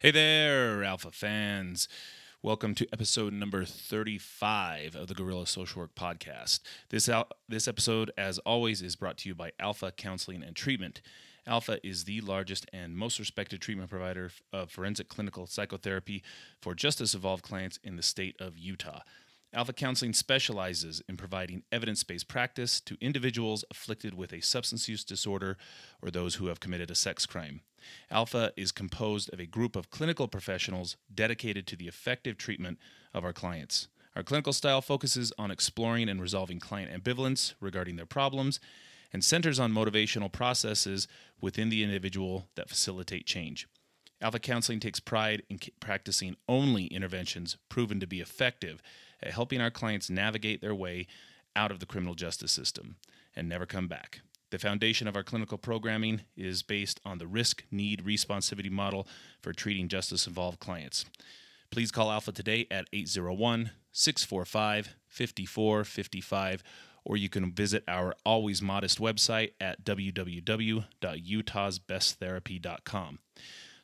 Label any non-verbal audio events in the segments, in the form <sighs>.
Hey there, Alpha fans. Welcome to episode number 35 of the Gorilla Social Work Podcast. This, al- this episode, as always, is brought to you by Alpha Counseling and Treatment. Alpha is the largest and most respected treatment provider of forensic clinical psychotherapy for justice involved clients in the state of Utah. Alpha Counseling specializes in providing evidence based practice to individuals afflicted with a substance use disorder or those who have committed a sex crime. Alpha is composed of a group of clinical professionals dedicated to the effective treatment of our clients. Our clinical style focuses on exploring and resolving client ambivalence regarding their problems and centers on motivational processes within the individual that facilitate change. Alpha Counseling takes pride in practicing only interventions proven to be effective at helping our clients navigate their way out of the criminal justice system and never come back. The foundation of our clinical programming is based on the risk need responsivity model for treating justice involved clients. Please call Alpha today at 801 645 5455, or you can visit our always modest website at www.utahsbesttherapy.com.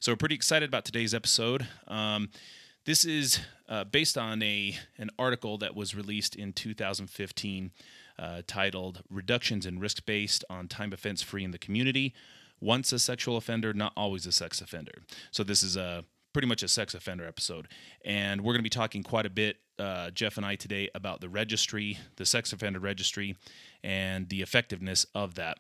So, we're pretty excited about today's episode. Um, this is uh, based on a an article that was released in 2015 uh, titled "Reductions in Risk Based on Time Offense Free in the Community." Once a sexual offender, not always a sex offender. So this is a pretty much a sex offender episode, and we're going to be talking quite a bit, uh, Jeff and I today, about the registry, the sex offender registry, and the effectiveness of that.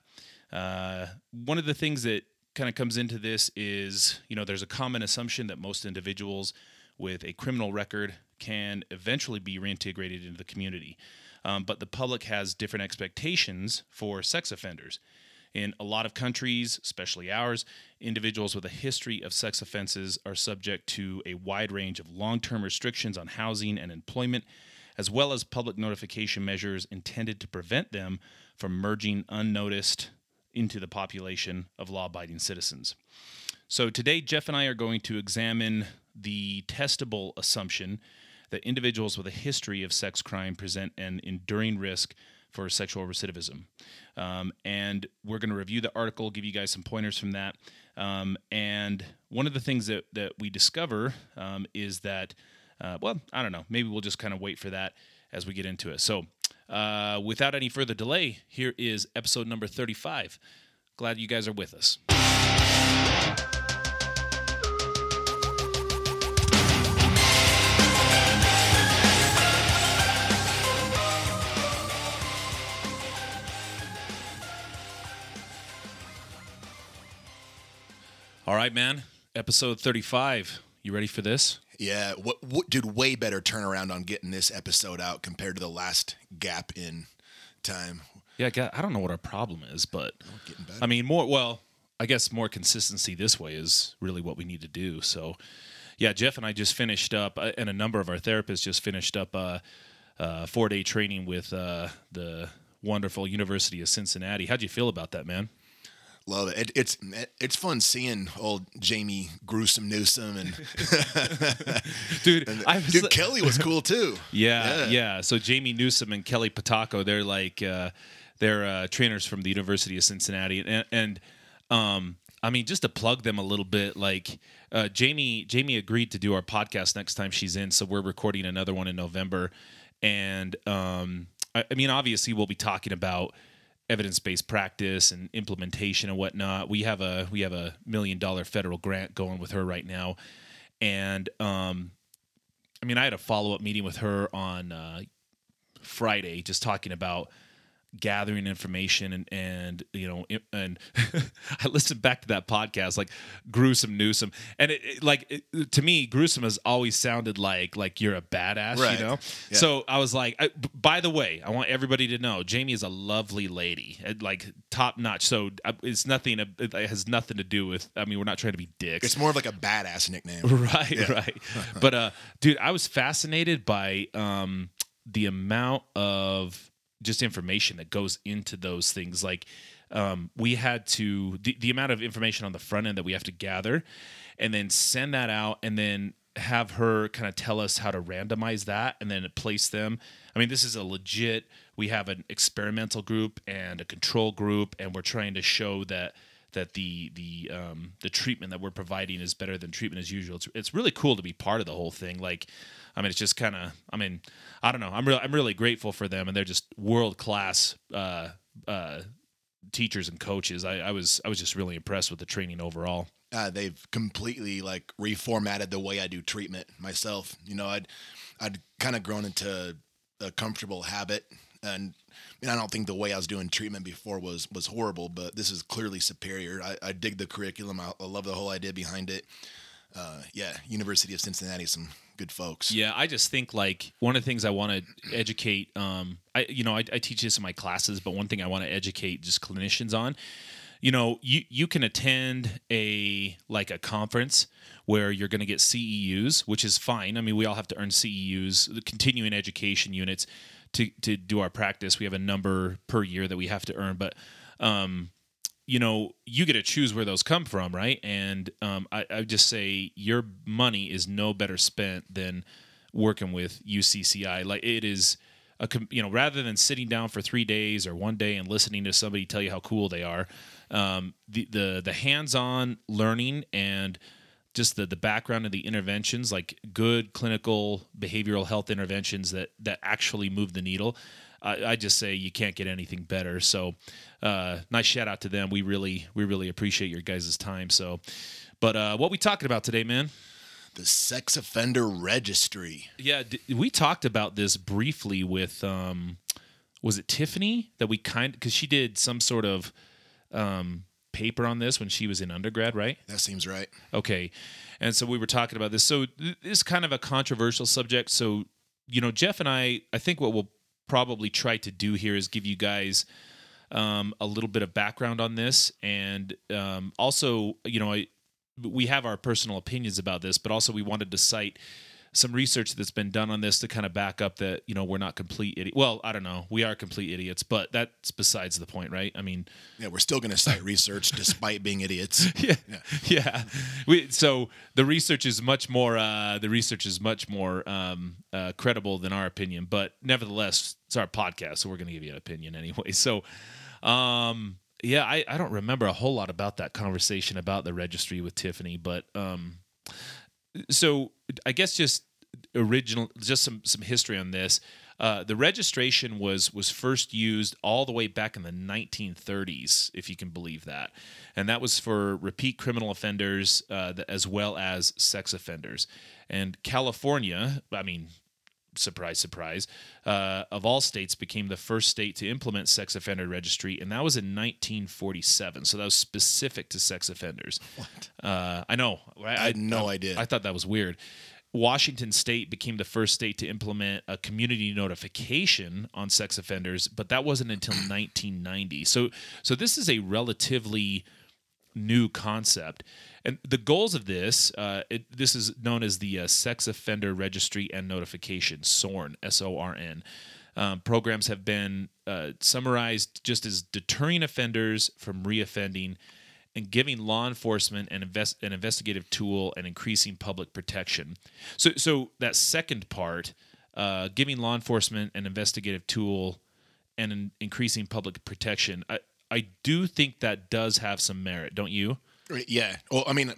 Uh, one of the things that kind of comes into this is, you know, there's a common assumption that most individuals with a criminal record can eventually be reintegrated into the community. Um, but the public has different expectations for sex offenders. In a lot of countries, especially ours, individuals with a history of sex offenses are subject to a wide range of long term restrictions on housing and employment, as well as public notification measures intended to prevent them from merging unnoticed into the population of law abiding citizens. So, today, Jeff and I are going to examine the testable assumption that individuals with a history of sex crime present an enduring risk for sexual recidivism. Um, and we're going to review the article, give you guys some pointers from that. Um, and one of the things that, that we discover um, is that, uh, well, I don't know, maybe we'll just kind of wait for that as we get into it. So, uh, without any further delay, here is episode number 35. Glad you guys are with us. All right, man. Episode 35. You ready for this? Yeah, what, what did way better turnaround on getting this episode out compared to the last gap in time. Yeah, I don't know what our problem is, but I mean, more well, I guess more consistency this way is really what we need to do. So, yeah, Jeff and I just finished up, uh, and a number of our therapists just finished up a, a four day training with uh, the wonderful University of Cincinnati. How'd you feel about that, man? Love it. it. It's it's fun seeing old Jamie Gruesome Newsome and <laughs> dude, <laughs> and, was, dude Kelly was cool too. <laughs> Yeah, yeah, yeah, So Jamie Newsome and Kelly Patako, they're like uh, they're uh, trainers from the University of Cincinnati, and, and um, I mean just to plug them a little bit, like uh, Jamie Jamie agreed to do our podcast next time she's in, so we're recording another one in November, and um, I, I mean obviously we'll be talking about evidence-based practice and implementation and whatnot. We have a we have a million dollar federal grant going with her right now, and um, I mean I had a follow up meeting with her on uh, Friday, just talking about gathering information and and you know and <laughs> I listened back to that podcast like gruesome Newsome and it, it like it, to me gruesome has always sounded like like you're a badass right. you know yeah. so I was like I, by the way I want everybody to know Jamie is a lovely lady like top notch so uh, it's nothing it has nothing to do with I mean we're not trying to be dicks it's more of like a badass nickname <laughs> right yeah. right <laughs> but uh dude I was fascinated by um the amount of just information that goes into those things like um, we had to the, the amount of information on the front end that we have to gather and then send that out and then have her kind of tell us how to randomize that and then place them i mean this is a legit we have an experimental group and a control group and we're trying to show that that the the um, the treatment that we're providing is better than treatment as usual. It's, it's really cool to be part of the whole thing. Like, I mean, it's just kind of. I mean, I don't know. I'm really I'm really grateful for them, and they're just world class uh, uh, teachers and coaches. I, I was I was just really impressed with the training overall. Uh, they've completely like reformatted the way I do treatment myself. You know, I'd I'd kind of grown into a comfortable habit, and I, I don't think the way I was doing treatment before was was horrible, but this is clearly superior. I, I dig the curriculum. I, I, love the whole idea behind it. Uh, yeah, University of Cincinnati, some good folks. Yeah, I just think like one of the things I want to educate. Um, I you know I, I teach this in my classes, but one thing I want to educate just clinicians on you know you you can attend a like a conference where you're going to get CEUs which is fine i mean we all have to earn CEUs the continuing education units to to do our practice we have a number per year that we have to earn but um you know you get to choose where those come from right? And um, I, I just say your money is no better spent than working with ucci like it is a you know rather than sitting down for three days or one day and listening to somebody tell you how cool they are um, the the the hands-on learning and just the the background of the interventions like good clinical behavioral health interventions that that actually move the needle I, I just say you can't get anything better so uh, nice shout out to them we really we really appreciate your guys' time so but uh, what we talking about today man the sex offender registry yeah we talked about this briefly with um was it tiffany that we kind because she did some sort of um, paper on this when she was in undergrad, right? That seems right. Okay. And so we were talking about this. So this is kind of a controversial subject. So, you know, Jeff and I, I think what we'll probably try to do here is give you guys um, a little bit of background on this. And um, also, you know, I, we have our personal opinions about this, but also we wanted to cite some research that's been done on this to kind of back up that you know we're not complete idiots. Well, I don't know, we are complete idiots, but that's besides the point, right? I mean, yeah, we're still going to cite research despite being idiots. Yeah, <laughs> yeah. yeah. We, so the research is much more uh, the research is much more um, uh, credible than our opinion, but nevertheless, it's our podcast, so we're going to give you an opinion anyway. So. Um, yeah, I, I don't remember a whole lot about that conversation about the registry with Tiffany, but um, so I guess just original, just some some history on this. Uh, the registration was was first used all the way back in the 1930s, if you can believe that, and that was for repeat criminal offenders uh, as well as sex offenders. And California, I mean, surprise, surprise, uh, of all states, became the first state to implement sex offender registry, and that was in 1947. So that was specific to sex offenders. What? Uh, I know. I, I had no I, idea. I thought that was weird. Washington State became the first state to implement a community notification on sex offenders, but that wasn't until 1990. So, so this is a relatively new concept. And the goals of this, uh, it, this is known as the uh, Sex Offender Registry and Notification, SORN, S O R N. Um, programs have been uh, summarized just as deterring offenders from reoffending and giving law enforcement an, invest, an investigative tool and increasing public protection. So, so that second part, uh, giving law enforcement an investigative tool and an increasing public protection, I, I do think that does have some merit, don't you? Yeah. Well, I mean,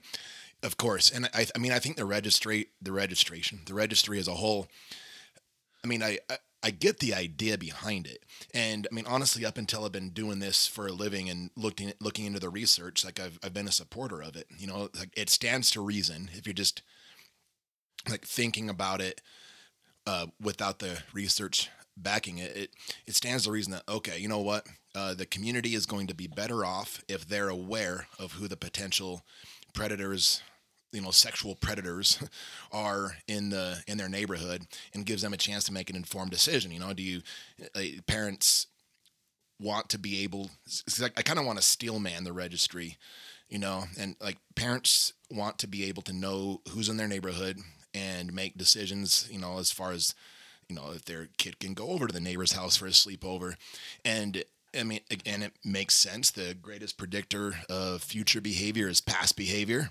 of course, and I, I mean, I think the registry, the registration, the registry as a whole. I mean, I, I, I get the idea behind it, and I mean, honestly, up until I've been doing this for a living and looking looking into the research, like I've I've been a supporter of it. You know, like it stands to reason if you're just like thinking about it uh, without the research backing it, it it stands to reason that okay, you know what, uh, the community is going to be better off if they're aware of who the potential predators you know sexual predators <laughs> are in the in their neighborhood and gives them a chance to make an informed decision. You know do you uh, parents want to be able i, I kind of want to steel man the registry you know and like parents want to be able to know who's in their neighborhood and make decisions you know as far as you know if their kid can go over to the neighbor's house for a sleepover. And I mean, again, it makes sense. The greatest predictor of future behavior is past behavior.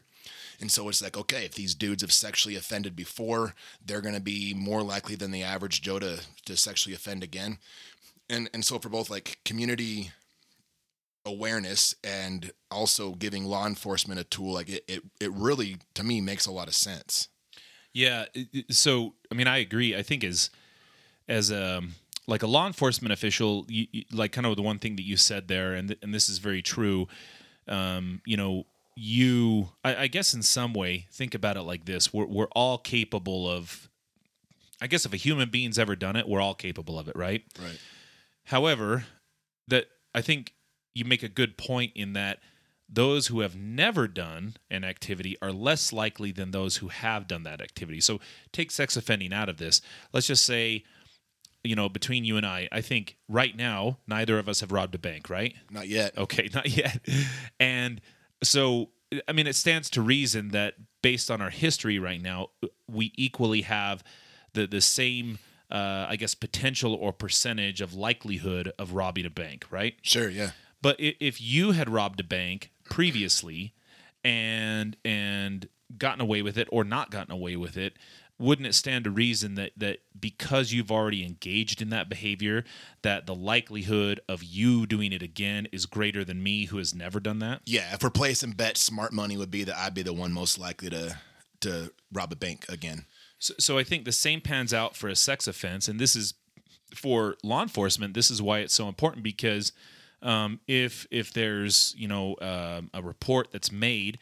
And so it's like, okay, if these dudes have sexually offended before, they're going to be more likely than the average Joe to, to sexually offend again. And, and so for both like community awareness and also giving law enforcement a tool like it, it it really to me makes a lot of sense Yeah. So, I mean, I agree. I think as as a like a law enforcement official, you, you, like kind of the one thing that you said there, and th- and this is very true. Um, you know, you I, I guess in some way think about it like this: we're we're all capable of. I guess if a human being's ever done it, we're all capable of it, right? right However, that I think you make a good point in that those who have never done an activity are less likely than those who have done that activity. So take sex offending out of this. Let's just say, you know, between you and I, I think right now neither of us have robbed a bank, right? not yet Okay, <laughs> not yet. And so, I mean, it stands to reason that based on our history right now, we equally have the the same, uh, I guess, potential or percentage of likelihood of robbing a bank, right? sure yeah But if you had robbed a bank previously and and gotten away with it or not gotten away with it, wouldn't it stand to reason that that because you've already engaged in that behavior, that the likelihood of you doing it again is greater than me who has never done that? yeah if we're placing bets smart money would be that i'd be the one most likely to to rob a bank again So, so I think the same pans out for a sex offense, and this is for law enforcement. This is why it's so important because um, if if there's you know um, a report that's made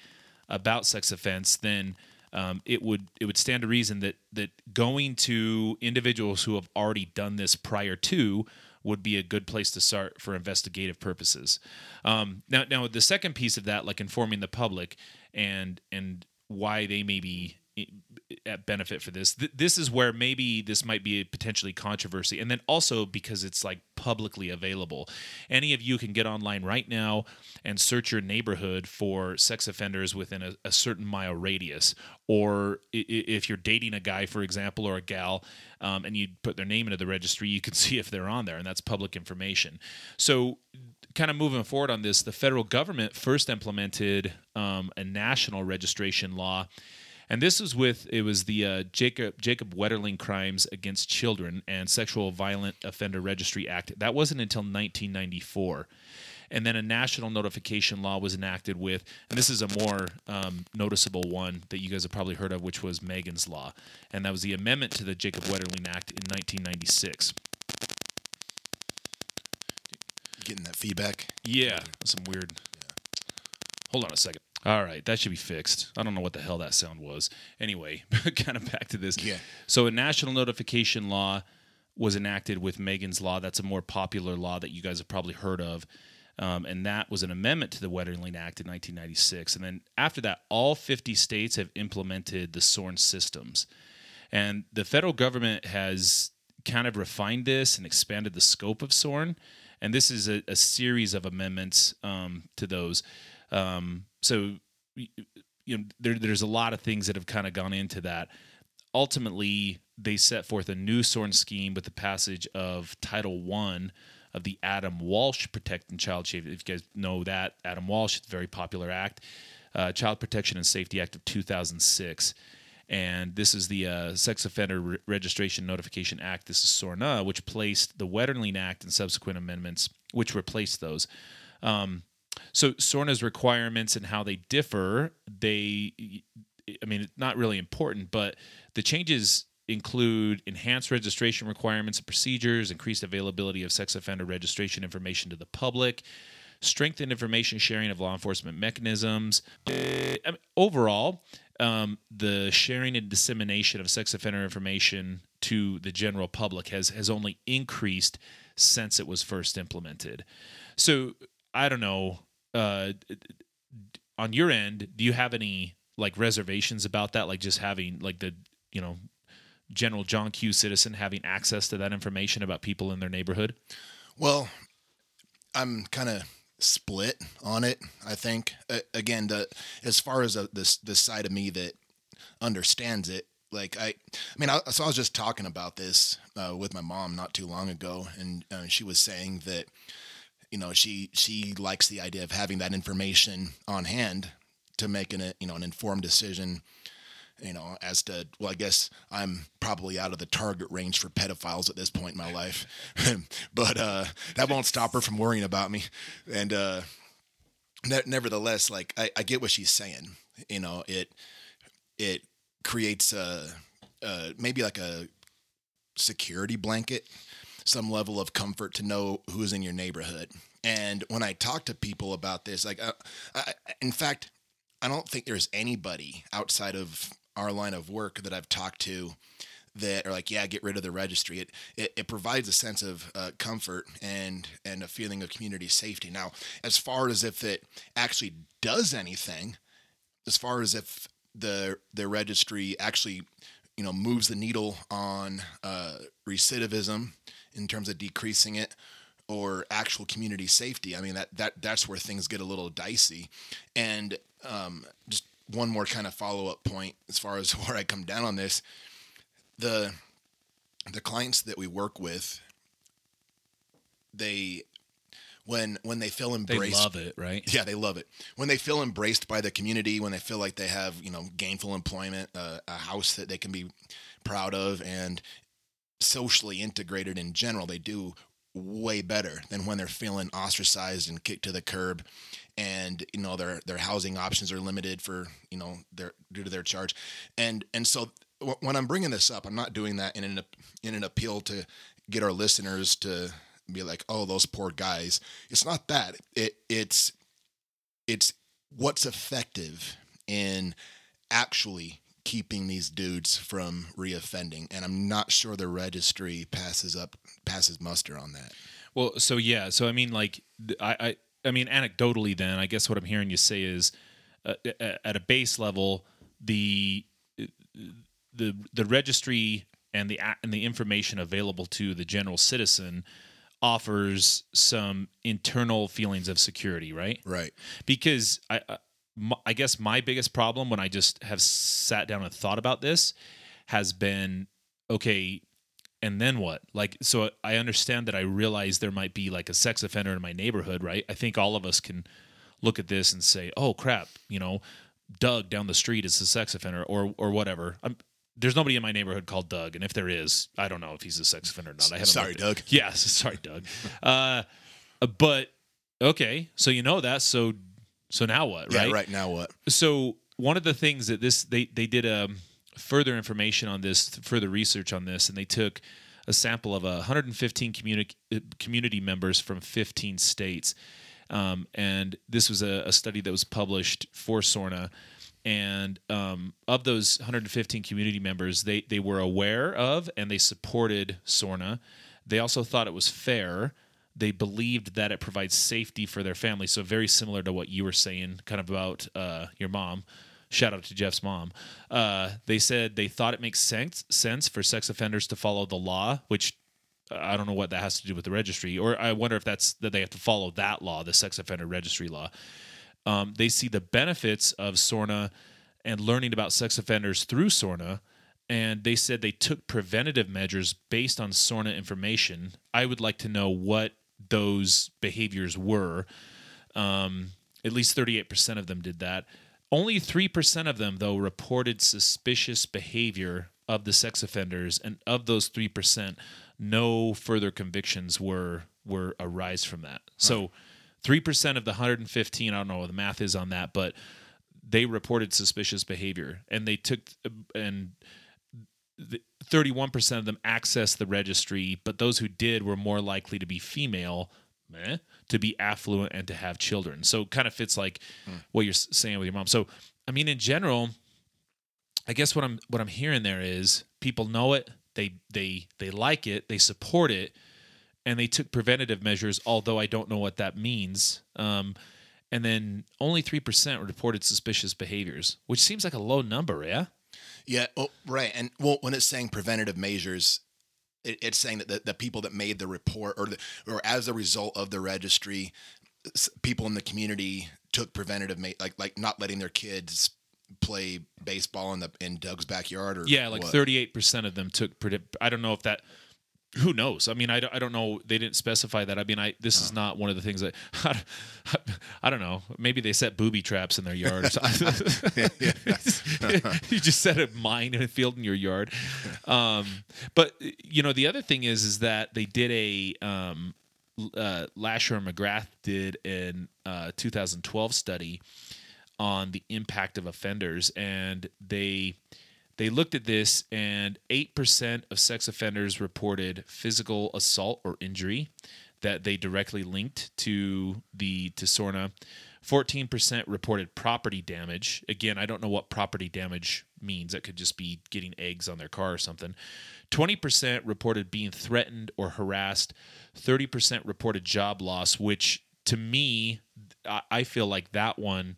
about sex offense, then um, it would it would stand to reason that that going to individuals who have already done this prior to would be a good place to start for investigative purposes. Um, now, now the second piece of that, like informing the public and and why they may be benefit for this. Th- this is where maybe this might be a potentially controversy, and then also because it's like publicly available. Any of you can get online right now and search your neighborhood for sex offenders within a, a certain mile radius, or i- if you're dating a guy, for example, or a gal, um, and you put their name into the registry, you can <laughs> see if they're on there, and that's public information. So kind of moving forward on this, the federal government first implemented um, a national registration law, and this was with it was the uh, Jacob Jacob Wetterling Crimes Against Children and Sexual Violent Offender Registry Act. That wasn't until 1994. And then a national notification law was enacted with, and this is a more um, noticeable one that you guys have probably heard of, which was Megan's Law. And that was the amendment to the Jacob Wetterling Act in 1996. getting that feedback Yeah, some weird. Hold on a second. All right, that should be fixed. I don't know what the hell that sound was. Anyway, <laughs> kind of back to this. Yeah. So a national notification law was enacted with Megan's Law. That's a more popular law that you guys have probably heard of. Um, and that was an amendment to the Wetterling Act in 1996. And then after that, all 50 states have implemented the SORN systems. And the federal government has kind of refined this and expanded the scope of SORN. And this is a, a series of amendments um, to those. Um, so, you know, there, there's a lot of things that have kind of gone into that. Ultimately, they set forth a new SORN scheme with the passage of Title One of the Adam Walsh Protecting Child Safety. If you guys know that, Adam Walsh, it's a very popular act, uh, Child Protection and Safety Act of 2006 and this is the uh, Sex Offender Re- Registration Notification Act. This is SORNA, which placed the Wetterling Act and subsequent amendments, which replaced those. Um, so SORNA's requirements and how they differ, they, I mean, not really important, but the changes include enhanced registration requirements and procedures, increased availability of sex offender registration information to the public, strengthened information sharing of law enforcement mechanisms. Overall, um, the sharing and dissemination of sex offender information to the general public has has only increased since it was first implemented. So I don't know. Uh, on your end, do you have any like reservations about that? Like just having like the you know general John Q citizen having access to that information about people in their neighborhood? Well, I'm kind of split on it. I think uh, again, the as far as uh, this this side of me that understands it, like I, I mean, I, so I was just talking about this uh, with my mom not too long ago, and uh, she was saying that you know she she likes the idea of having that information on hand to make an you know an informed decision you know, as to well, I guess I'm probably out of the target range for pedophiles at this point in my life, <laughs> but uh, that won't stop her from worrying about me. And uh, ne- nevertheless, like I, I get what she's saying. You know, it it creates a maybe like a security blanket, some level of comfort to know who's in your neighborhood. And when I talk to people about this, like, uh, I, in fact, I don't think there's anybody outside of our line of work that I've talked to that are like, yeah, get rid of the registry. It it, it provides a sense of uh, comfort and and a feeling of community safety. Now, as far as if it actually does anything, as far as if the the registry actually you know moves the needle on uh, recidivism in terms of decreasing it or actual community safety. I mean that that that's where things get a little dicey. And um, just one more kind of follow up point as far as <laughs> where I come down on this, the the clients that we work with, they when when they feel embraced, they love it, right? Yeah, they love it. When they feel embraced by the community, when they feel like they have you know gainful employment, uh, a house that they can be proud of, and socially integrated in general, they do way better than when they're feeling ostracized and kicked to the curb. And you know their their housing options are limited for you know their due to their charge. And and so when i'm bringing this up i'm not doing that in an in an appeal to get our listeners to be like oh those poor guys. It's not that. It it's it's what's effective in actually keeping these dudes from reoffending and i'm not sure the registry passes up passes muster on that well so yeah so i mean like i i, I mean anecdotally then i guess what i'm hearing you say is uh, at a base level the the the registry and the and the information available to the general citizen offers some internal feelings of security, right? Right. Because I, I guess my biggest problem when I just have sat down and thought about this has been okay, and then what? Like, so I understand that I realize there might be like a sex offender in my neighborhood, right? I think all of us can look at this and say, oh crap, you know, Doug down the street is a sex offender or or whatever. I'm, there's nobody in my neighborhood called Doug, and if there is, I don't know if he's a sex offender or not. I haven't. Sorry, Doug. Yes, <laughs> yeah, <laughs> sorry, Doug. uh, but okay, so you know that. So so now what? Right. Yeah, right. Now what? So one of the things that this they they did um, further information on this, further research on this, and they took a sample of 115 community community members from 15 states, um, and this was a, a, study that was published for SORNA. And um, of those 115 community members, they they were aware of and they supported SORNA. They also thought it was fair they believed that it provides safety for their family. So very similar to what you were saying, kind of about uh, your mom. Shout out to Jeff's mom. Uh, they said they thought it makes sense sense for sex offenders to follow the law, which uh, I don't know what that has to do with the registry, or I wonder if that's that they have to follow that law, the sex offender registry law. Um, they see the benefits of SORNA and learning about sex offenders through SORNA and they said they took preventative measures based on SORNA information. I would like to know what those behaviors were. Um, at least 38% of them did that. Only 3% of them, though, reported suspicious behavior of the sex offenders. And of those 3%, no further convictions were were arise from that. Right. So 3% of the 115, I don't know what the math is on that, but they reported suspicious behavior. And they took, and 31% of them accessed the registry, but those who did were more likely to be female, eh, to be affluent, and to have children. So kind of fits like hmm. what you're saying with your mom. So I mean, in general, I guess what I'm what I'm hearing there is people know it, they they they like it, they support it, and they took preventative measures. Although I don't know what that means. Um, and then only three percent reported suspicious behaviors, which seems like a low number, yeah. Yeah. Oh, right. And well, when it's saying preventative measures, it, it's saying that the, the, people that made the report or the, or as a result of the registry, people in the community took preventative ma- like like not letting their kids play baseball in the in Doug's backyard or yeah, like thirty eight percent of them took. I don't know if that who knows? I mean, I, don't- I don't know. They didn't specify that. I mean, I this is not one of the things that <laughs> I don't know. Maybe they set booby traps in their yard. Or <laughs> something. <laughs> you just set a mine in a field in your yard. Um, but you know, the other thing is, is that they did a um, uh, Lasher and McGrath did an uh, 2012 study on the impact of offenders, and they they looked at this, and eight percent of sex offenders reported physical assault or injury that they directly linked to the to SORNA. 14% reported property damage. Again, I don't know what property damage means. That could just be getting eggs on their car or something. 20% reported being threatened or harassed. 30% reported job loss, which to me, I feel like that one.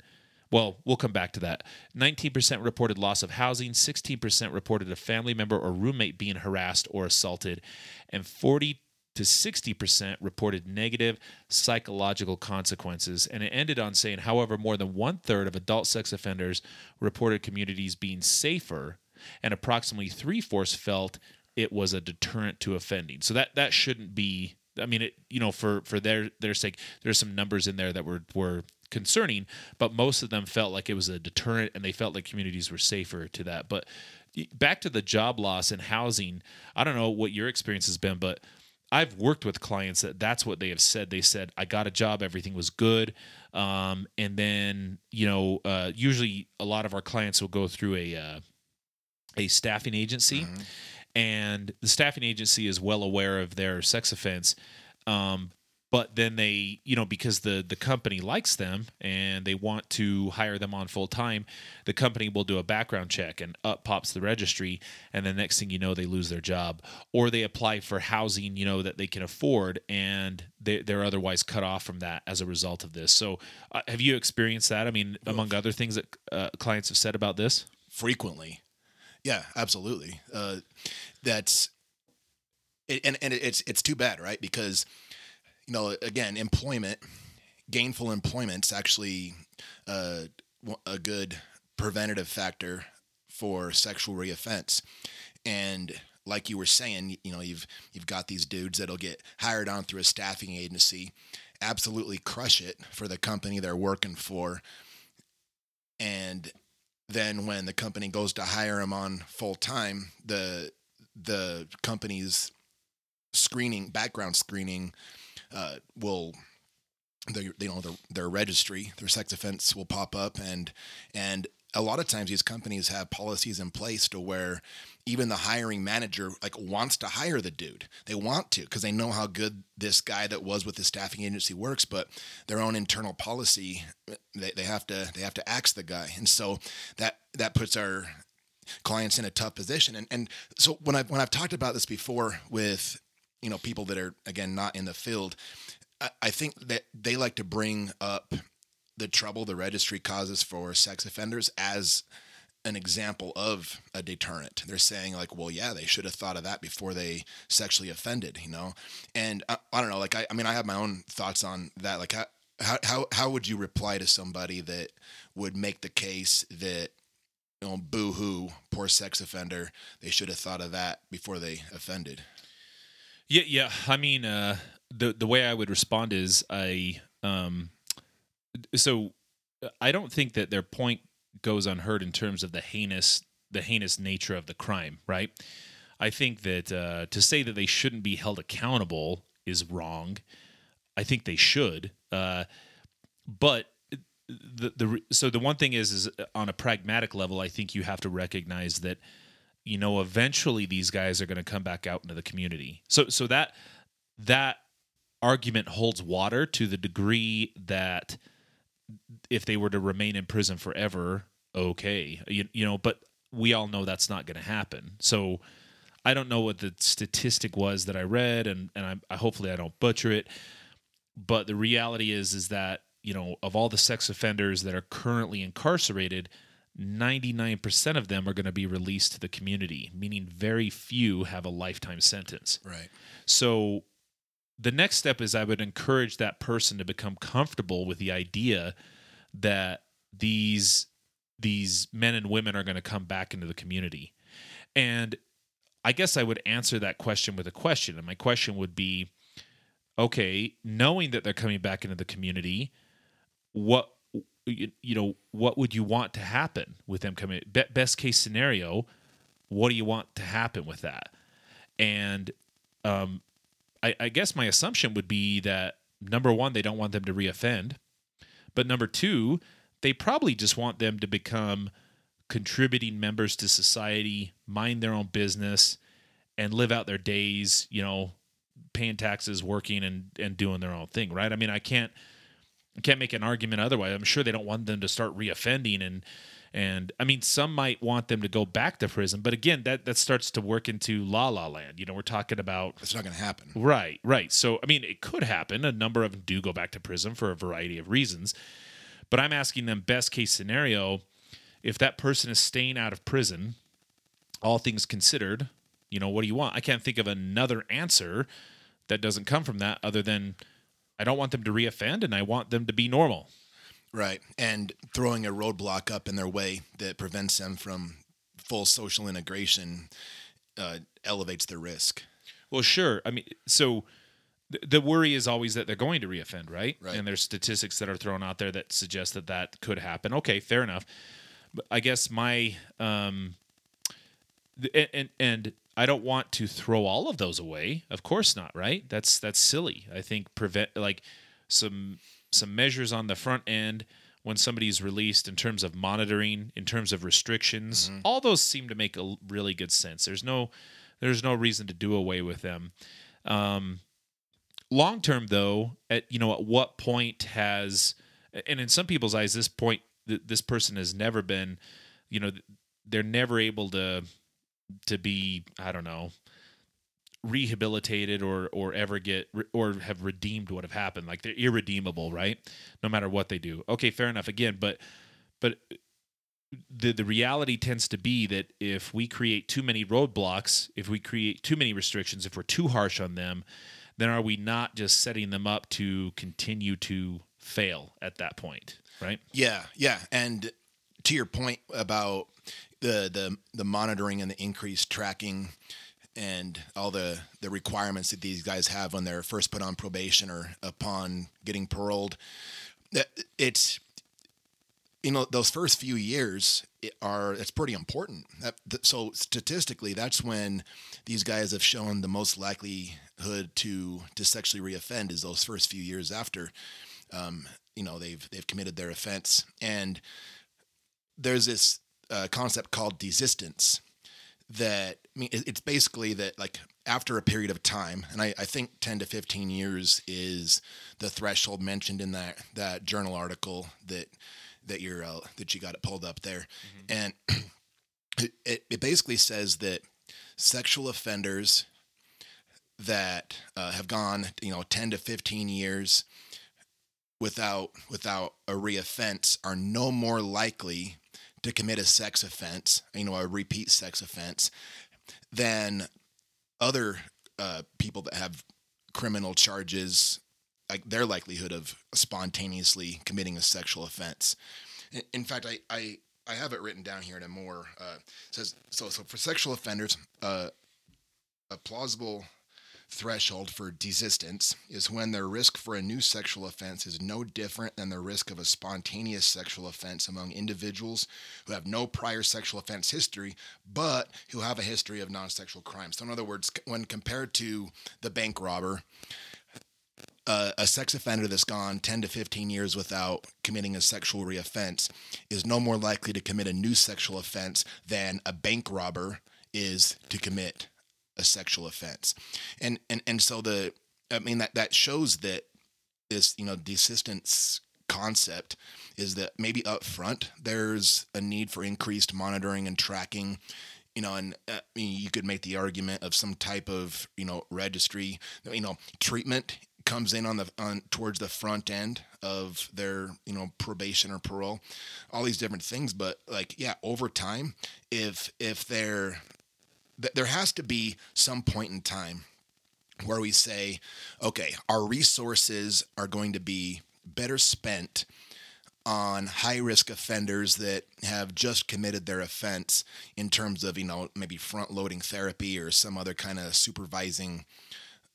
Well, we'll come back to that. 19% reported loss of housing, 16% reported a family member or roommate being harassed or assaulted, and 40 to 60% reported negative psychological consequences. And it ended on saying, however, more than one third of adult sex offenders reported communities being safer, and approximately three fourths felt it was a deterrent to offending. So that that shouldn't be. I mean, it you know for for their their sake, there's some numbers in there that were were concerning, but most of them felt like it was a deterrent, and they felt like communities were safer to that. But back to the job loss and housing, I don't know what your experience has been, but I've worked with clients that that's what they have said. They said, I got a job, everything was good. Um, and then, you know, uh, usually a lot of our clients will go through a, uh, a staffing agency, and the staffing agency is well aware of their sex offense. Um, but then they, you know, because the the company likes them and they want to hire them on full time, the company will do a background check and up pops the registry, and the next thing you know, they lose their job, or they apply for housing, you know, that they can afford, and they, they're otherwise cut off from that as a result of this. So, uh, have you experienced that? I mean, among other things that uh, clients have said about this. frequently. Yeah, absolutely. Uh, that's it, and and it's it's too bad, right? Because you know, again, employment, gainful employment's actually uh, a good preventative factor for sexual reoffense, and like you were saying, you know, you've you've got these dudes that'll get hired on through a staffing agency, absolutely crush it for the company they're working for, and then when the company goes to hire them on full time, the the company's screening background screening uh, will they you know their, their registry their sex offense will pop up. And and a lot of times these companies have policies in place to where even the hiring manager like wants to hire the dude. They want to because they know how good this guy that was with the staffing agency works but their own internal policy they, they have to they have to axe the guy. And so that that puts our clients in a tough position. And and so when i when i've talked about this before with you know people that are again not in the field I, I think that they like to bring up the trouble the registry causes for sex offenders as an example of a deterrent. They're saying like, well, yeah, they should have thought of that before they sexually offended, you know. And I, I don't know, like I, I mean, I have my own thoughts on that. Like, how, how how would you reply to somebody that would make the case that you know, boo hoo, poor sex offender, they should have thought of that before they offended. Yeah, yeah. I mean, uh, the the way I would respond is I um, so I don't think that their point goes unheard in terms of the heinous the heinous nature of the crime, right? I think that uh, to say that they shouldn't be held accountable is wrong. I think they should, uh, but the the so the one thing is is on a pragmatic level, I think you have to recognize that you know eventually these guys are going to come back out into the community. So so that that argument holds water to the degree that if they were to remain in prison forever, okay, you, you know, but we all know that's not going to happen. So I don't know what the statistic was that I read, and and I, I hopefully I don't butcher it. But the reality is is that you know of all the sex offenders that are currently incarcerated, ninety nine percent of them are going to be released to the community, meaning very few have a lifetime sentence. Right. So the next step is I would encourage that person to become comfortable with the idea that these these men and women are going to come back into the community. And I guess I would answer that question with a question. And my question would be okay, knowing that they're coming back into the community, what you, you know, what would you want to happen with them coming? Be- best case scenario, what do you want to happen with that? And um, I, I guess my assumption would be that number one, they don't want them to reoffend, but number two, they probably just want them to become contributing members to society, mind their own business, and live out their days, you know, paying taxes, working and and doing their own thing, right? I mean, I can't I can't make an argument otherwise. I'm sure they don't want them to start reoffending and and I mean some might want them to go back to prison, but again, that that starts to work into la la land. You know, we're talking about It's not going to happen. Right, right. So I mean, it could happen. A number of them do go back to prison for a variety of reasons. But I'm asking them best case scenario, if that person is staying out of prison, all things considered, you know, what do you want? I can't think of another answer that doesn't come from that other than I don't want them to reoffend and I want them to be normal. Right. And throwing a roadblock up in their way that prevents them from full social integration uh, elevates their risk. Well, sure. I mean, so th- the worry is always that they're going to reoffend, right? Right. And there's statistics that are thrown out there that suggest that that could happen. Okay, fair enough. But I guess my um, th- and and I don't want to throw all of those away. Of course not, right? That's that's silly. I think prevent like some some measures on the front end when somebody is released in terms of monitoring, in terms of restrictions, all those seem to make a really good sense. There's no there's no reason to do away with them. Um, long term, though, at you know at what point has and in some people's eyes, this point th- this person has never been, you know, they're never able to to be I don't know rehabilitated or or ever get or have redeemed what have happened. Like they're irredeemable right? No matter what they do. Okay fair enough. Again but but the the reality tends to be that if we create too many roadblocks if we create too many restrictions if we're too harsh on them then are we not just setting them up to continue to fail at that point right? Yeah, yeah, and to your point about the the the monitoring and the increased tracking and all the the requirements that these guys have when they're first put on probation or upon getting paroled, it's you know those first few years are it's pretty important. So statistically, that's when these guys have shown the most likelihood to to sexually reoffend is those first few years after um, you know they've they've committed their offense and there's this uh, concept called desistance that I mean it's basically that like after a period of time and I, I think 10 to 15 years is the threshold mentioned in that that journal article that that you're uh, that you got it pulled up there. And <clears throat> it, it, it basically says that sexual offenders that uh, have gone you know 10 to 15 years without without a reoffense are no more likely to commit a sex offense, you know, a repeat sex offense, than other uh, people that have criminal charges, like their likelihood of spontaneously committing a sexual offense. In, fact, I, I I have it written down here in a more uh, says so so for sexual offenders, uh, a plausible threshold for desistance is when their risk for a new sexual offense is no different than the risk of a spontaneous sexual offense among individuals who have no prior sexual offense history but who have a history of non-sexual crimes. So in other words, when compared to the bank robber, uh, a sex offender that's gone 10 to 15 years without committing a sexual reoffense is no more likely to commit a new sexual offense than a bank robber is to commit a sexual offense. And and and so the I mean that that shows that this, you know, desistance concept is that maybe up front there's a need for increased monitoring and tracking you know, and uh, I mean, you could make the argument of some type of, you know, registry, you know, treatment comes in on the on towards the front end of their, you know, probation or parole, all these different things. But like, yeah, over time, if if they're th- there has to be some point in time where we say, okay, our resources are going to be better spent on high risk offenders that have just committed their offense in terms of, you know, maybe front loading therapy or some other kind of supervising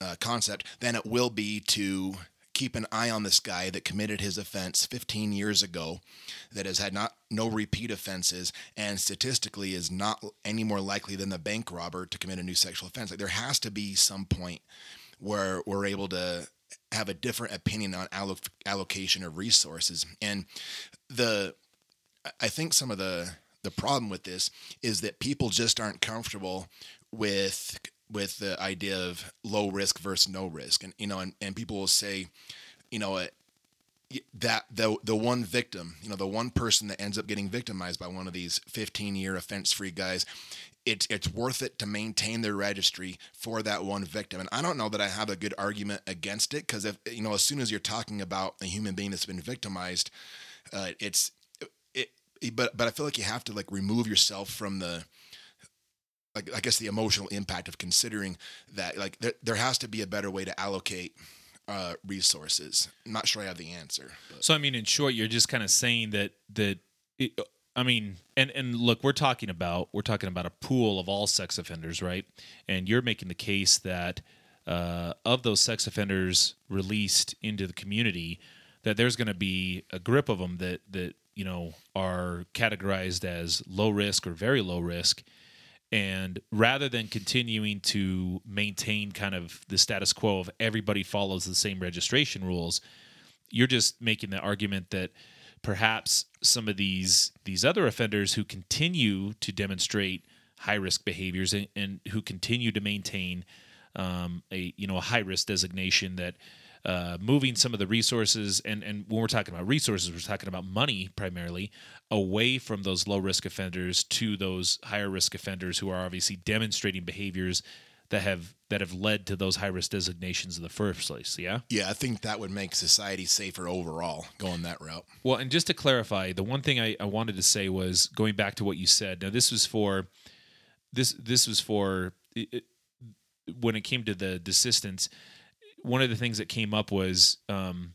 uh, concept than it will be to keep an eye on this guy that committed his offense 15 years ago that has had not no repeat offenses and statistically is not any more likely than the bank robber to commit a new sexual offense. Like there has to be some point where we're able to have a different opinion on alloc- allocation of resources. And the i think some of the the problem with this is that people just aren't comfortable with with the idea of low risk versus no risk. And you know and, and people will say you know uh, that the the one victim you know the one person that ends up getting victimized by one of these 15 year offense free guys it's it's worth it to maintain their registry for that one victim. And i don't know that i have a good argument against it because if you know as soon as you're talking about a human being that's been victimized uh, it's it, but but i feel like you have to like remove yourself from the like I guess the emotional impact of considering that like there, there has to be a better way to allocate uh, resources. I'm not sure I have the answer. But. So I mean, in short, you're just kind of saying that that it, I mean, and and look, we're talking about we're talking about a pool of all sex offenders, right? And you're making the case that uh, of those sex offenders released into the community, that there's going to be a grip of them that that you know are categorized as low risk or very low risk and rather than continuing to maintain kind of the status quo of everybody follows the same registration rules, you're just making the argument that perhaps some of these these other offenders who continue to demonstrate high risk behaviors and, and who continue to maintain um, a you know a high risk designation that uh, moving some of the resources and and when we're talking about resources we're talking about money primarily away from those low risk offenders to those higher risk offenders who are obviously demonstrating behaviors that have that have led to those high risk designations in the first place yeah? Yeah i think that would make society safer overall going that route. Well and just to clarify the one thing i, I wanted to say was going back to what you said. Now this was for this this was for it, when it came to the desistance one of the things that came up was um,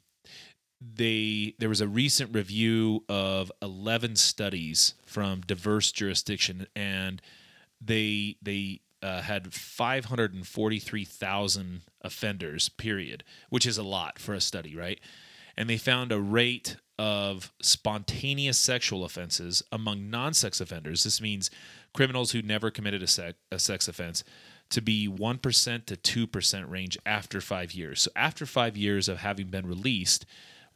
they there was a recent review of 11 studies from diverse jurisdiction and they they uh, had 543,000 offenders period which is a lot for a study right? And they found a rate of spontaneous sexual offenses among non-sex offenders. This means criminals who never committed a, a sex offense to be 1% to 2% range after five years. So, after five years of having been released,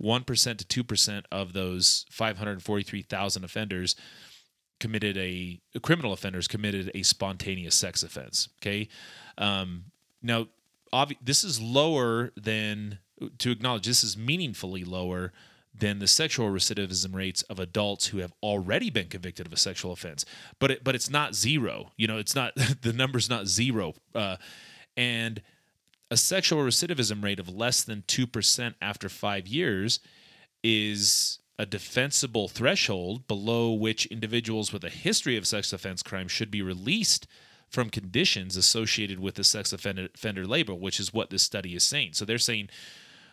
1% to 2% of those 543,000 offenders committed a criminal offenders committed a spontaneous sex offense. Okay. Um, now, obvi- this is lower than, to acknowledge, this is meaningfully lower than the sexual recidivism rates of adults who have already been convicted of a sexual offense. But it, but it's not zero. You know, it's not <laughs> the number's not zero. Uh, and a sexual recidivism rate of less than two percent after five years is a defensible threshold below which individuals with a history of sex offense crime should be released from conditions associated with the sex offender, offender label, which is what this study is saying. So they're saying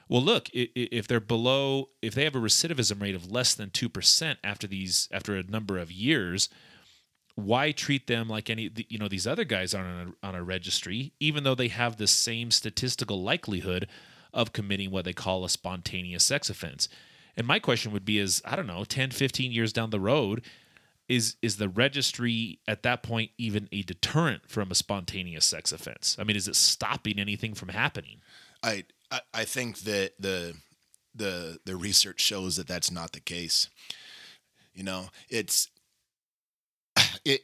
well, look, if they're below, if they have a recidivism rate of less than two percent after these after a number of years, why treat them like any you know these other guys are on a, on a registry, even though they have the same statistical likelihood of committing what they call a spontaneous sex offense? And my question would be: Is I don't know, 10, 15 years down the road, is is the registry at that point even a deterrent from a spontaneous sex offense? I mean, is it stopping anything from happening? I I, think that the the the research shows that that's not the case. You know, it's <sighs> it.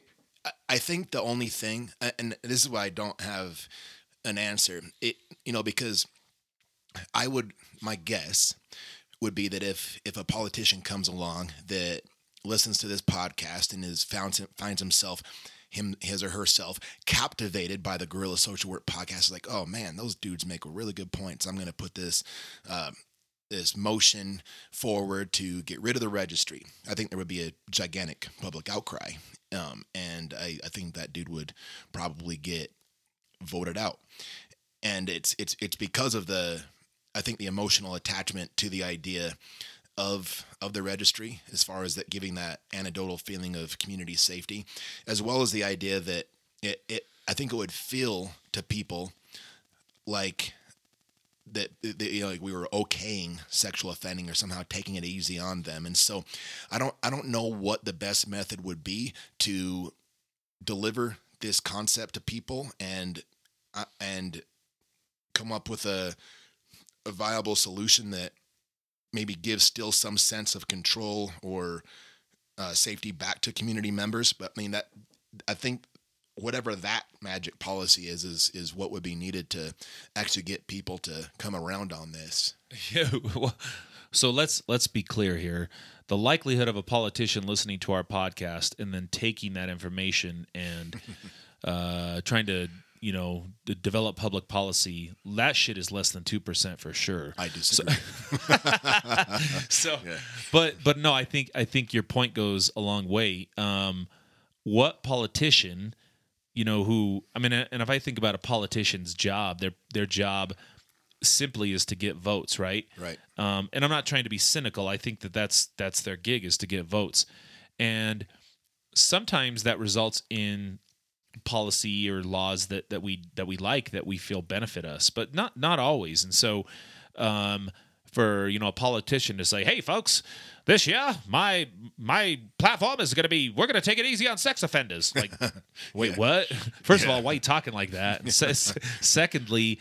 I think the only thing, and this is why I don't have an answer. It you know because I would my guess would be that if if a politician comes along that listens to this podcast and is found finds himself him his or herself captivated by the Guerrilla Social Work podcast. Like, oh man, those dudes make really good points. I'm going to put this. Uh, this motion forward to get rid of the registry. I think there would be a gigantic public outcry. Um, and I, I think that dude would probably get voted out. And it's it's it's because of the I think the emotional attachment to the idea of of the registry as far as that giving that anecdotal feeling of community safety, as well as the idea that it, it I think it would feel to people like that, that you know like we were okaying sexual offending or somehow taking it easy on them. And so i don't i don't know what the best method would be to deliver this concept to people and uh, and come up with a a viable solution that maybe give still some sense of control or uh, safety back to community members but i mean that i think whatever that magic policy is is is what would be needed to actually get people to come around on this. <laughs> Yeah. So let's let's be clear here. The likelihood of a politician listening to our podcast and then taking that information and <laughs> uh, trying to you know d- develop public policy that shit is less than 2% for sure I disagree. <laughs> so Yeah. but but no i think i think your point goes a long way um what politician you know who i mean and if i think about a politician's job their their job simply is to get votes right Right. um and i'm not trying to be cynical i think that that's that's their gig is to get votes and sometimes that results in policy or laws that that we that we like that we feel benefit us but not not always. And so um for you know a politician to say hey folks this year my my platform is going to be we're going to take it easy on sex offenders. Like <laughs> wait what? First of all why are you talking like that? And se- secondly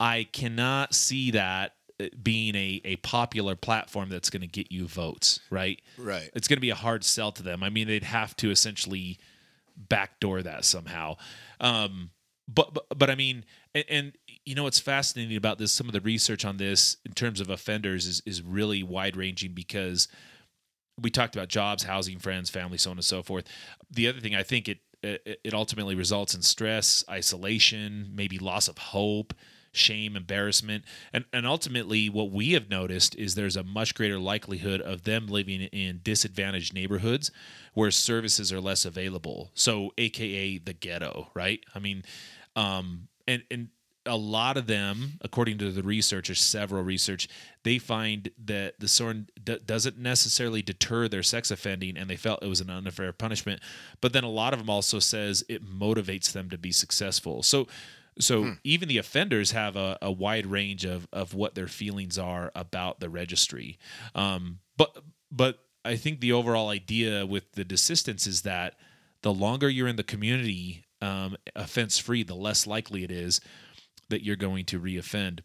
i cannot see that uh, being a, a popular platform that's going to get you votes right? Right. it's going to be a hard sell to them. I mean, they'd have to essentially backdoor that somehow. Um, but, but but I mean, and, and you know what's fascinating about this? Some of the research on this in terms of offenders is is really wide ranging because we talked about jobs, housing, friends, family, so on and so forth. The other thing I think it it it ultimately results in stress, isolation, maybe loss of hope, shame, embarrassment, and and ultimately what we have noticed is there's a much greater likelihood of them living in disadvantaged neighborhoods where services are less available. So, AKA the ghetto, right? I mean, um, and and a lot of them, according to the researchers, several research, they find that the SORN d- doesn't necessarily deter their sex offending, and they felt it was an unfair punishment. But then a lot of them also says it motivates them to be successful. So, so even the offenders have a, a wide range of of what their feelings are about the registry. Um, but but I think the overall idea with the desistance is that the longer you're in the community um, offense free, the less likely it is that you're going to reoffend.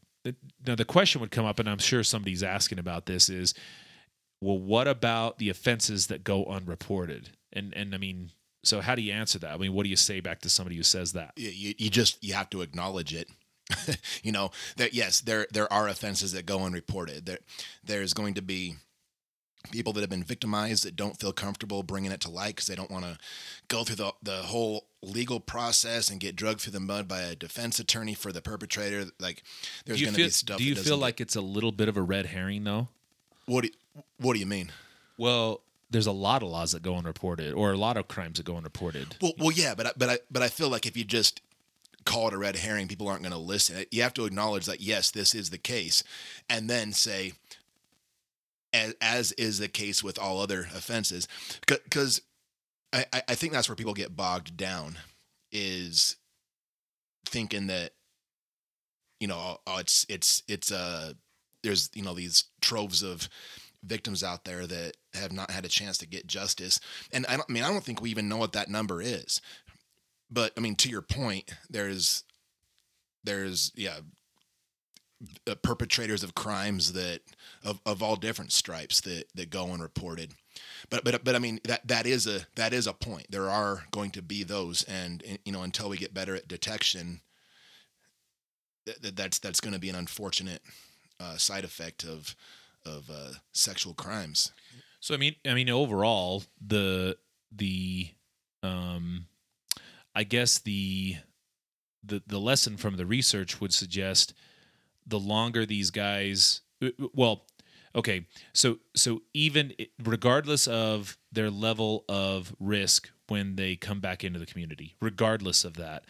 Now, the question would come up, and I'm sure somebody's asking about this: is well, what about the offenses that go unreported? And and I mean, so how do you answer that? I mean, what do you say back to somebody who says that? You, you, you just you have to acknowledge it. <laughs> you know that yes, there there are offenses that go unreported. There there's going to be people that have been victimized that don't feel comfortable bringing it to light because they don't want to go through the the whole legal process and get drugged through the mud by a defense attorney for the perpetrator. Like there's going to be stuff. do you feel like it's a little bit of a red herring though? what do you, what do you mean? Well, there's a lot of laws that go unreported, or a lot of crimes that go unreported. Well, well, yeah, but I, but I but I feel like if you just call it a red herring, people aren't going to listen. You have to acknowledge that yes, this is the case, and then say, as, as is the case with all other offenses, because I I think that's where people get bogged down, is thinking that you know oh, it's it's it's uh there's you know these troves of victims out there that have not had a chance to get justice. And I, I mean, I don't think we even know what that number is. But I mean, to your point, there's, there's, yeah, perpetrators of crimes that of, of all different stripes that that go unreported. But but but I mean that that is a that is a point. There are going to be those, and you know until we get better at detection, that, that's that's going to be an unfortunate uh, side effect of of uh, sexual crimes. So I mean, I mean, overall, the the um, I guess the the the lesson from the research would suggest the longer these guys, uh, well, okay, so so even regardless of their level of risk when they come back into the community, regardless of that,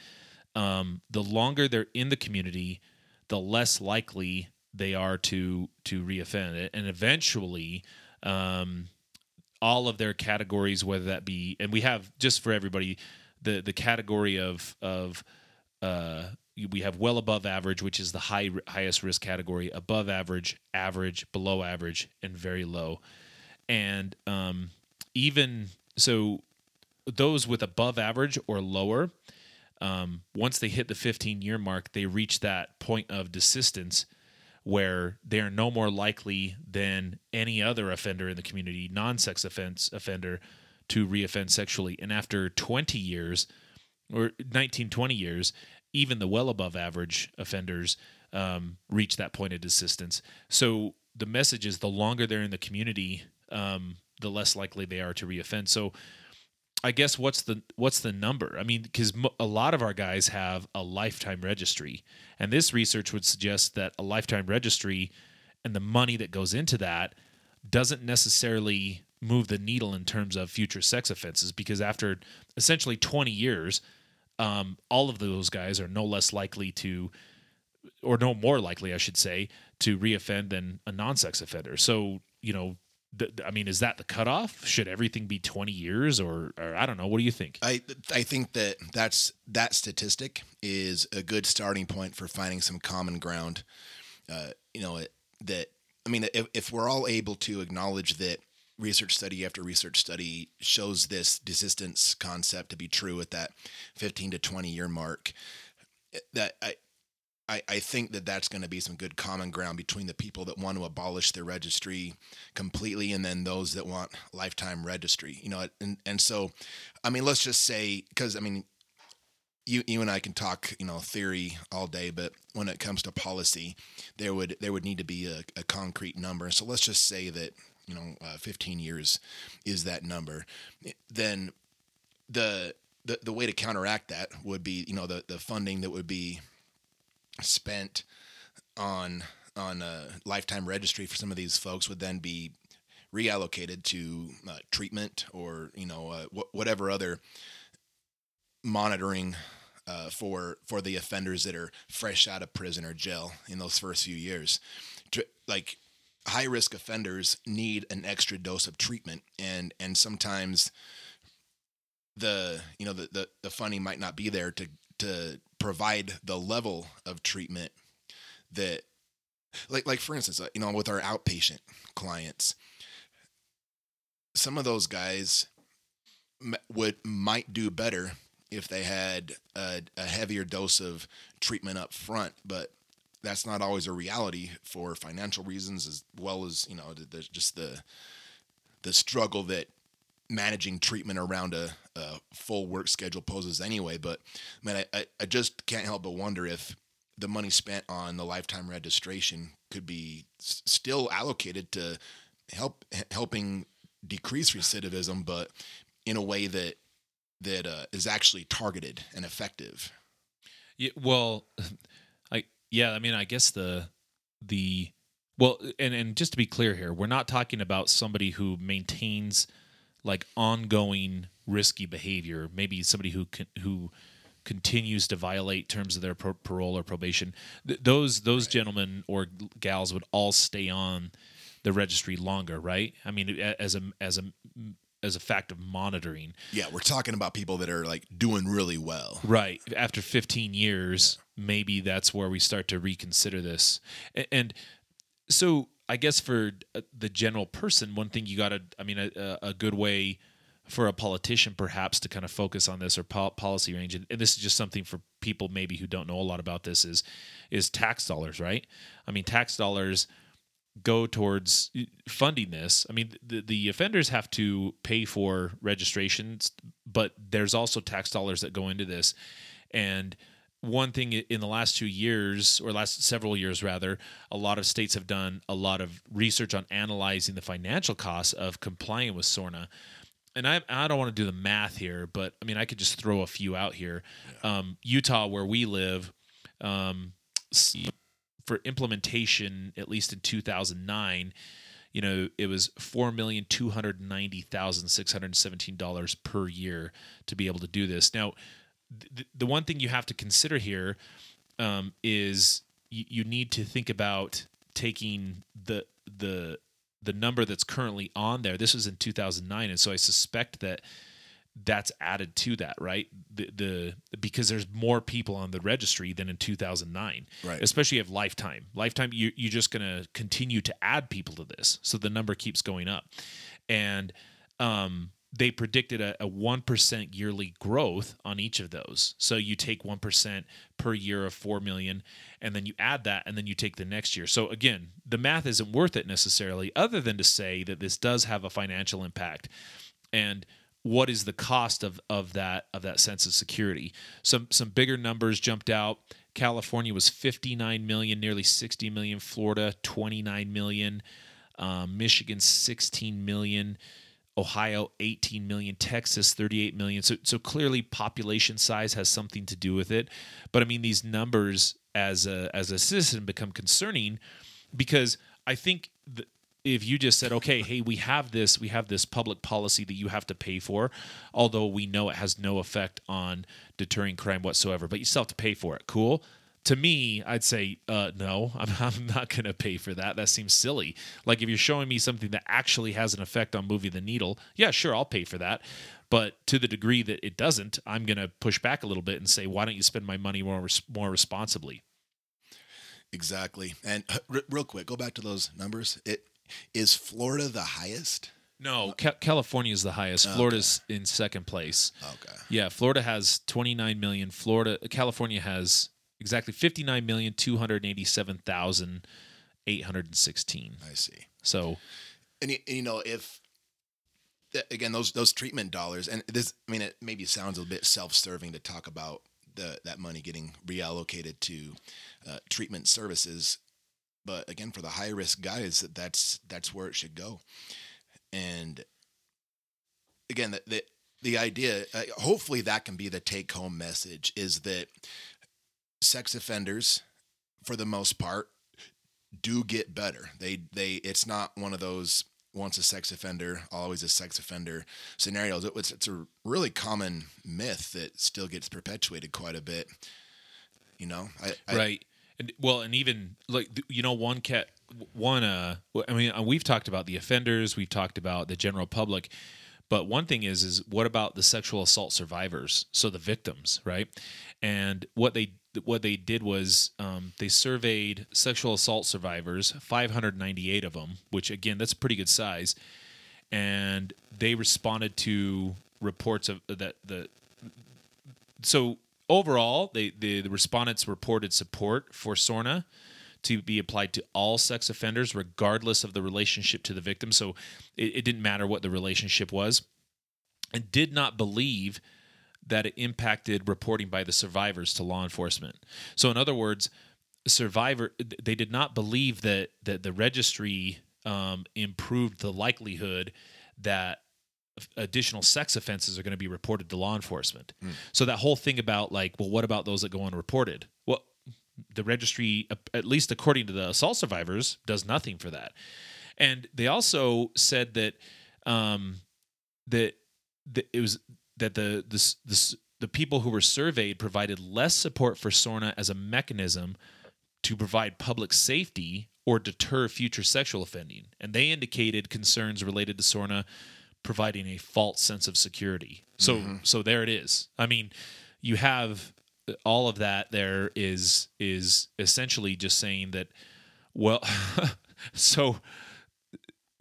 um, the longer they're in the community, the less likely they are to to reoffend. And eventually, um, all of their categories, whether that be, and we have just for everybody, the the category of of uh, we have well above average, which is the high highest risk category, above average, average, below average, and very low. And um, even so, those with above average or lower, um, once they hit the 15 year mark, they reach that point of desistance where they are no more likely than any other offender in the community, non sex offense offender, to reoffend sexually. And after 20 years, or 19, 20 years, even the well above average offenders um, reach that point of desistance. So the message is the longer they're in the community, um, the less likely they are to reoffend. So I guess what's the what's the number? I mean, because a lot of our guys have a lifetime registry, and this research would suggest that a lifetime registry and the money that goes into that doesn't necessarily move the needle in terms of future sex offenses because after essentially 20 years um, all of those guys are no less likely to, or no more likely, I should say, to reoffend than a non-sex offender. So you know, I mean, is that the cutoff? Should everything be twenty years, or, or I don't know? What do you think? I I think that that's that statistic is a good starting point for finding some common ground. Uh, you know that I mean, if, if we're all able to acknowledge that research study after research study shows this desistance concept to be true at that 15 to 20 year mark that I, I, I think that that's going to be some good common ground between the people that want to abolish their registry completely and then those that want lifetime registry you know and and so i mean let's just say because i mean you you and I can talk, you know, theory all day, but when it comes to policy, there would there would need to be a, a concrete number. So let's just say that you know, uh, 15 years is that number, then the, the the way to counteract that would be, you know, the the funding that would be spent on on a lifetime registry for some of these folks would then be reallocated to uh, treatment or you know uh, wh- whatever other monitoring uh, for for the offenders that are fresh out of prison or jail in those first few years. like high risk offenders need an extra dose of treatment and and sometimes the you know the, the the funding might not be there to to provide the level of treatment that like like for instance you know with our outpatient clients some of those guys would might do better if they had a, a heavier dose of treatment up front but that's not always a reality for financial reasons as well as you know the, the, just the the struggle that managing treatment around a, a, full work schedule poses anyway but man I, I just can't help but wonder if the money spent on the lifetime registration could be s- still allocated to help helping decrease recidivism but in a way that that uh, is actually targeted and effective. Yeah, well <laughs> I yeah, I mean, I guess the the well, and and just to be clear here, we're not talking about somebody who maintains like ongoing risky behavior. Maybe somebody who can, who continues to violate terms of their pro- parole or probation. Th- those those right. gentlemen or gals would all stay on the registry longer, right? I mean, as a as a as a fact of monitoring. Yeah, we're talking about people that are like doing really well. Right. After 15 years, yeah. maybe that's where we start to reconsider this. And, so I guess for uh, the general person, one thing you got to, I mean, a, a, good way for a politician perhaps to kind of focus on this or policy range, and this is just something for people maybe who don't know a lot about this is is tax dollars, right? I mean, tax dollars go towards funding this. I mean, the, the offenders have to pay for registrations, but there's also tax dollars that go into this. And one thing in the last two years, or last several years rather, a lot of states have done a lot of research on analyzing the financial costs of complying with SORNA. And I, I don't want to do the math here, but I mean, I could just throw a few out here. Um, Utah, where we live, um, for implementation, at least in 2009, you know, it was four million two hundred ninety thousand six hundred seventeen dollars per year to be able to do this. Now, th- the one thing you have to consider here um, is you, you need to think about taking the the the number that's currently on there. This was in 2009, and so I suspect that that's added to that, right? The, the because there's more people on the registry than in 2009, Right. Especially if lifetime, lifetime, you you're just going to continue to add people to this, so the number keeps going up, and um, they predicted a one percent yearly growth on each of those. So you take one percent per year of four million, and then you add that, and then you take the next year. So again, the math isn't worth it necessarily, other than to say that this does have a financial impact, and what is the cost of of that of that sense of security? Some some bigger numbers jumped out. California was 59 million, nearly 60 million. Florida 29 million. Um, Michigan 16 million. Ohio 18 million, Texas 38 million. So so clearly population size has something to do with it. But I mean these numbers as a as a citizen become concerning because I think th- if you just said okay, hey, we have this we have this public policy that you have to pay for, although we know it has no effect on deterring crime whatsoever, but you still have to pay for it. Cool to me, I'd say uh, no. <laughs> I'm, I'm not going to pay for that. That seems silly. Like if you're showing me something that actually has an effect on moving the needle, yeah, sure, I'll pay for that. But to the degree that it doesn't, I'm going to push back a little bit and say, why don't you spend my money more more responsibly? Exactly. And uh, r- real quick, go back to those numbers. It is Florida the highest? No, Ca- California is the highest. Florida's in second place. Okay. Yeah, Florida has 29 million. Florida, California has exactly 59 million 287,816. I see. So And, y- and you know, if again those those treatment dollars, and this, I mean, it maybe sounds a bit self-serving to talk about the that money getting reallocated to uh, treatment services, but again, for the high risk guys, that's that's where it should go. And again, the the, the idea, uh, hopefully, that can be the take home message: is that sex offenders, for the most part, do get better. They they it's not one of those once a sex offender, always a sex offender scenarios. It was it's a really common myth that still gets perpetuated quite a bit. You know, I, I, right and well and even like you know one cat one uh i mean uh, we've talked about the offenders we've talked about the general public but one thing is is what about the sexual assault survivors so the victims right and what they what they did was um, they surveyed sexual assault survivors 598 of them which again that's a pretty good size and they responded to reports of that the so overall, they, the, the respondents reported support for SORNA to be applied to all sex offenders, regardless of the relationship to the victim. So it, it didn't matter what the relationship was, and did not believe that it impacted reporting by the survivors to law enforcement. So, in other words, survivor they did not believe that that the registry um, improved the likelihood that additional sex offenses are going to be reported to law enforcement. So that whole thing about like, well, what about those that go unreported? Well, the registry, at least according to the assault survivors, does nothing for that. And they also said that um, that, that it was that the this this the people who were surveyed provided less support for SORNA as a mechanism to provide public safety or deter future sexual offending. And they indicated concerns related to SORNA providing a false sense of security. So mm-hmm. so there it is. I mean, you have uh, all of that there is is essentially just saying that well <laughs> so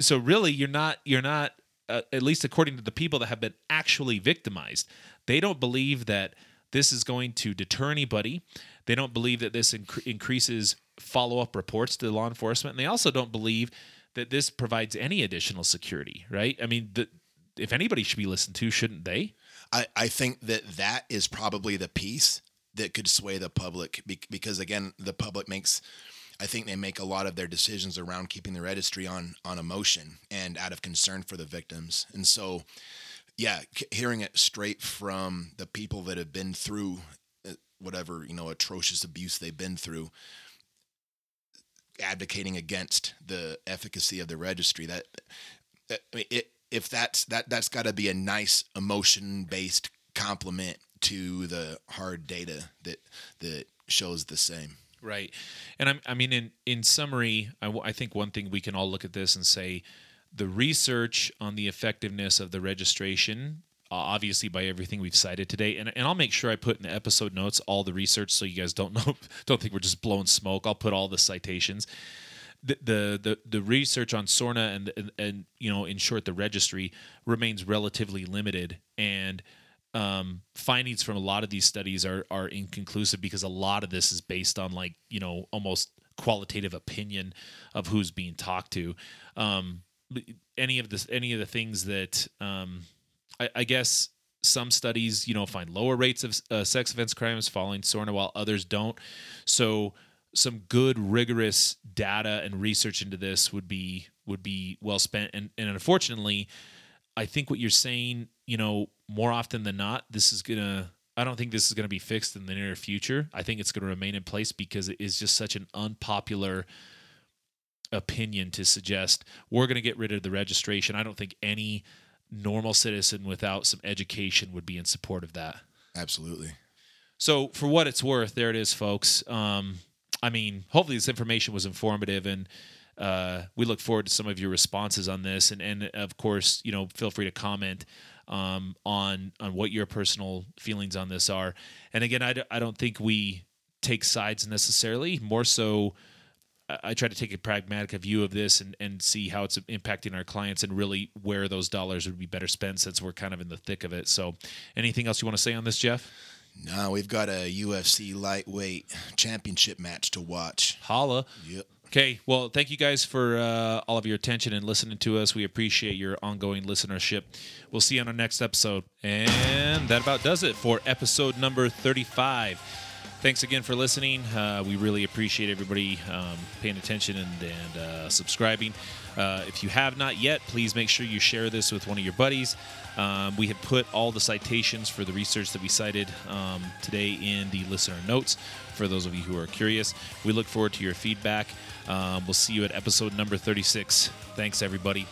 so really you're not you're not uh, at least according to the people that have been actually victimized they don't believe that this is going to deter anybody. They don't believe that this inc- increases follow-up reports to law enforcement. And they also don't believe that this provides any additional security right? I mean the, if anybody should be listened to shouldn't they? I, I think that that is probably the piece that could sway the public be- because again the public makes I think they make a lot of their decisions around keeping the registry on on emotion and out of concern for the victims. And so yeah hearing it straight from the people that have been through uh, whatever you know atrocious abuse they've been through advocating against the efficacy of the registry that, that I mean, it, if that's that that's got to be a nice emotion based complement to the hard data that that shows the same Right. And I'm, I mean, in, in summary, I, I think one thing we can all look at this and say the research on the effectiveness of the registration, obviously by everything we've cited today, and, and I'll make sure I put in the episode notes all the research so you guys don't know, <laughs> don't think we're just blowing smoke. I'll put all the citations. The, the the the research on Sorna and, and and you know in short the registry remains relatively limited and um, findings from a lot of these studies are are inconclusive because a lot of this is based on like you know almost qualitative opinion of who's being talked to. Um, any of this, any of the things that um, I, I guess some studies you know find lower rates of uh, sex offense crimes following SORNA while others don't. So some good rigorous data and research into this would be would be well spent and, and unfortunately I think what you're saying, you know, more often than not, this is gonna. I don't think this is going to be fixed in the near future. I think it's going to remain in place because it is just such an unpopular opinion to suggest we're going to get rid of the registration. I don't think any normal citizen without some education would be in support of that. Absolutely. So, for what it's worth, there it is, folks. Um, I mean, hopefully, this information was informative and uh, we look forward to some of your responses on this, and and of course, you know, feel free to comment um, on on what your personal feelings on this are. And again, I, d- I don't think we take sides necessarily. More so, I try to take a pragmatic view of this and, and see how it's impacting our clients and really where those dollars would be better spent since we're kind of in the thick of it. So, anything else you want to say on this, Jeff? No, we've got a UFC lightweight championship match to watch. Holla. Yep. Okay, well, thank you guys for uh, all of your attention and listening to us. We appreciate your ongoing listenership. We'll see you on our next episode. And that about does it for episode number 35. Thanks again for listening. Uh, we really appreciate everybody um, paying attention and, and uh, subscribing. Uh, if you have not yet, please make sure you share this with one of your buddies. Um, we have put all the citations for the research that we cited um, today in the listener notes for those of you who are curious. We look forward to your feedback. Um, we'll see you at episode number 36. Thanks, everybody.